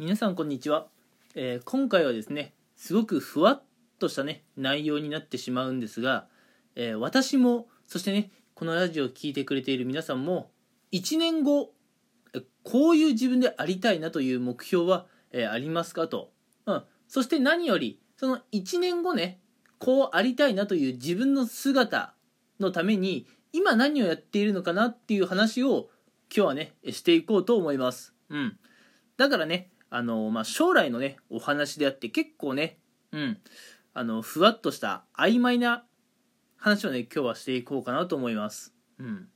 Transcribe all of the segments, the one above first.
皆さんこんにちは、えー今回はですねすごくふわっとしたね内容になってしまうんですが、えー私もそしてねこのラジオを聴いてくれている皆さんも1年後こういう自分でありたいなという目標は、えーありますかと、うん、そして何よりその1年後ねこうありたいなという自分の姿のために今何をやっているのかなっていう話を今日はねしていこうと思います。うん、だからねあの、まあ、将来のねお話であって結構ね、うん、あのふわっとした曖昧な話をね今日はしていこうかなと思います。うん、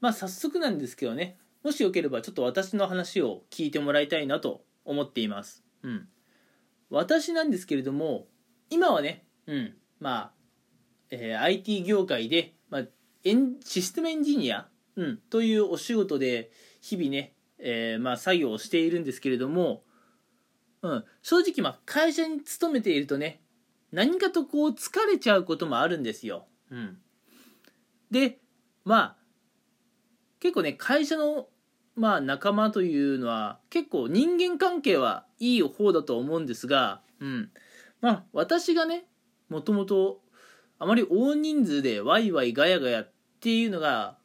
まあ早速なんですけどねもしよければちょっと私の話を聞いてもらいたいなと思っています。うん、私なんですけれども今はね、うん、まあ、えー IT 業界で、まあ、エンシステムエンジニア、うん、というお仕事で日々ね、えーまあ、作業をしているんですけれども、うん、正直まあ会社に勤めているとね何かとこう疲れちゃうこともあるんですよ。うん、でまあ結構ね会社のまあ仲間というのは結構人間関係はいい方だと思うんですが、うん、まあ私がねもともとあまり大人数でワイワイガヤガヤっていうのが、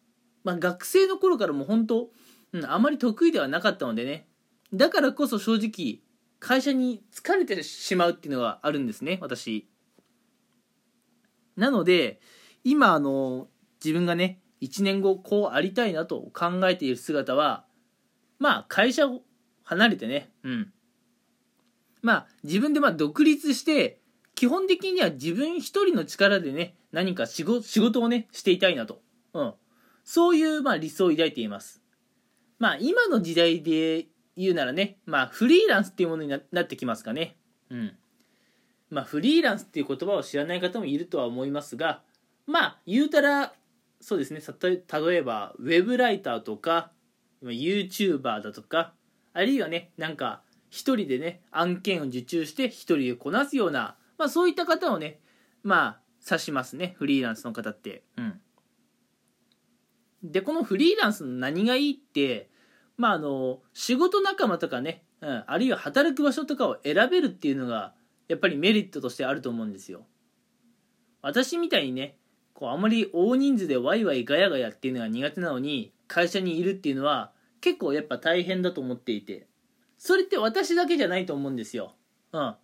まあ、学生の頃からも本当、うん、あまり得意ではなかったのでね。だからこそ正直会社に疲れてしまうっていうのがあるんですね私。なので今あの自分がね1年後こうありたいなと考えている姿はまあ会社を離れてねうん。まあ自分でまあ独立して基本的には自分一人の力でね何か仕事仕事をねしていたいなと、うん、そういうまあ理想を抱いています。まあ今の時代で言うならねまあフリーランスっていうものになってきますかね。うん。まあフリーランスっていう言葉を知らない方もいるとは思いますがまあ言うたらそうですね例えばウェブライターとか YouTuber だとかあるいはねなんか一人でね案件を受注して一人でこなすようなまあそういった方をねまあ指しますねフリーランスの方って。うん。でこのフリーランスの何がいいってまああの仕事仲間とかね、うん、あるいは働く場所とかを選べるっていうのがやっぱりメリットとしてあると思うんですよ。私みたいにねこうあまり大人数でワイワイガヤガヤっていうのが苦手なのに会社にいるっていうのは結構やっぱ大変だと思っていて。それって私だけじゃないと思うんですよ。うん。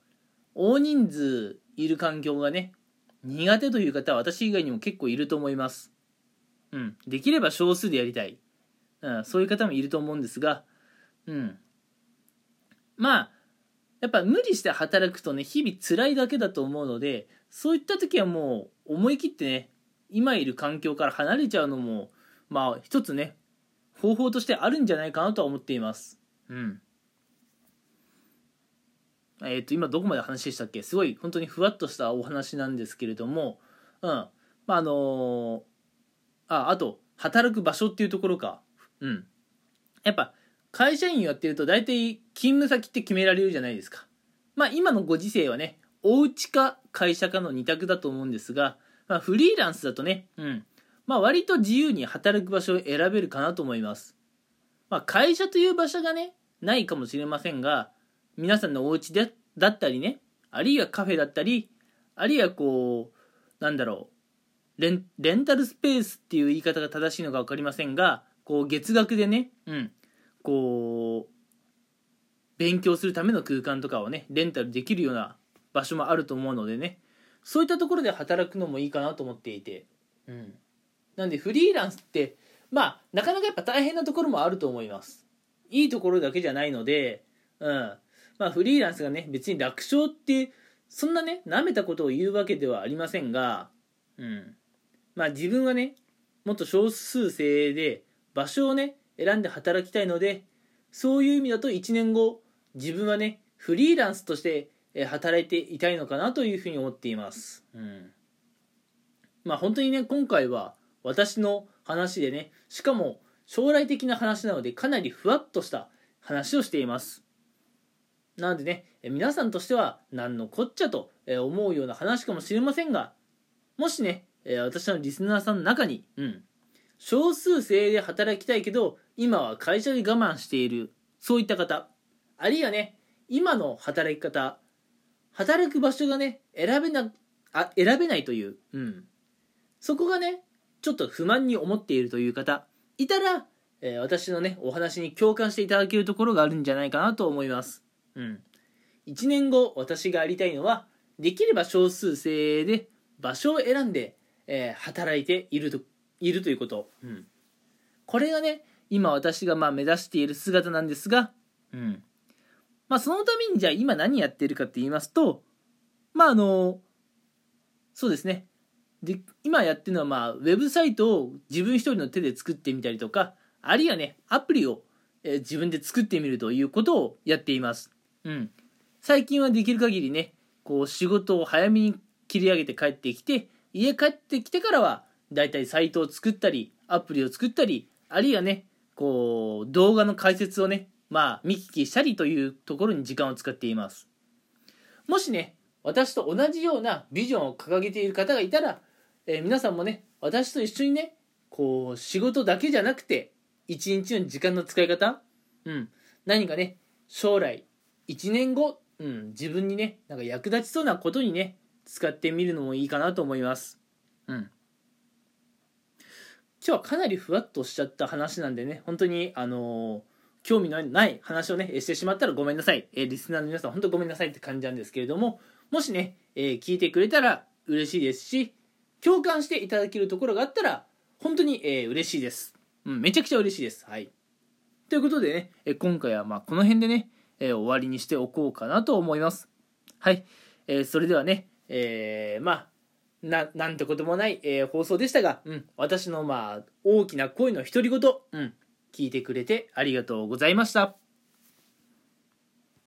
大人数いる環境がね苦手という方は私以外にも結構いると思います。うん。できれば少数でやりたい、うん、そういう方もいると思うんですが。うん。まあやっぱ無理して働くとね日々辛いだけだと思うのでそういった時はもう思い切ってね今いる環境から離れちゃうのもまあ一つね方法としてあるんじゃないかなとは思っています。うん。えっ、と今どこまで話でしたっけ？すごい本当にふわっとしたお話なんですけれども。うん。まああのーああと働く場所っていうところか。うん。やっぱ会社員やってると大体勤務先って決められるじゃないですか。まあ今のご時世はねお家か会社かの二択だと思うんですが、まあ、フリーランスだとねうん。まあ割と自由に働く場所を選べるかなと思います。まあ会社という場所がねないかもしれませんが皆さんのお家でだったりねあるいはカフェだったりあるいはこうなんだろうレンレンタルスペースっていう言い方が正しいのか分かりませんがこう月額でね、うん、こう勉強するための空間とかをねレンタルできるような場所もあると思うのでねそういったところで働くのもいいかなと思っていて、うん、なんでフリーランスってまあなかなかやっぱ大変なところもあると思います。いいところだけじゃないので、うん。まあ、フリーランスがね別に楽勝ってそんなね舐めたことを言うわけではありませんが、うん、まあ自分はねもっと少数制で場所をね選んで働きたいのでそういう意味だと1年後自分はねフリーランスとして働いていたいのかなというふうに思っています、うん、まあ本当にね今回は私の話でねしかも将来的な話なのでかなりふわっとした話をしています。なのでね皆さんとしては何のこっちゃと思うような話かもしれませんがもしねえー私のリスナーさんの中に、うん、少数制で働きたいけど今は会社で我慢している。そういった方。あるいはね今の働き方。働く場所がね選べなあ選べないという、うん、そこがねちょっと不満に思っているという方。いたら、えー、私のねお話に共感していただけるところがあるんじゃないかなと思います、うん、1年後私がやりたいのはできれば少数制で場所を選んで、えー、働いているといるということ、うん、これがね今私がまあ目指している姿なんですが、うん。まあ、そのためにじゃあ今何やってるかって言いますとまああのそうですね。で今やってるのはまあウェブサイトを自分一人の手で作ってみたりとかあるいはねアプリを、えー、自分で作ってみるということをやっています、うん、最近はできる限りねこう仕事を早めに切り上げて帰ってきて家帰ってきてからはだいたいサイトを作ったりアプリを作ったりあるいはねこう動画の解説をねまあ見聞きしたりというところに時間を使っています。もしね私と同じようなビジョンを掲げている方がいたらえー、皆さんもね私と一緒にねこう仕事だけじゃなくて一日の時間の使い方、うん、何かね将来1年後、うん、自分にねなんか役立ちそうなことにね使ってみるのもいいかなと思います。うん。今日はかなりふわっとしちゃった話なんでね、本当に、あのー、興味のない話をね、してしまったらごめんなさい。えー、リスナーの皆さん、本当ごめんなさいって感じなんですけれども、もしね、えー、聞いてくれたら嬉しいですし、共感していただけるところがあったら本当に、え、嬉しいです、うん、めちゃくちゃ嬉しいですはいということでね、え今回はまあこの辺でね、え、終わりにしておこうかなと思いますはい、え、それではね、えー、まあななんてこともない、えー、放送でしたが、うん、私のまあ大きな声の独り言、うん、聞いてくれてありがとうございました。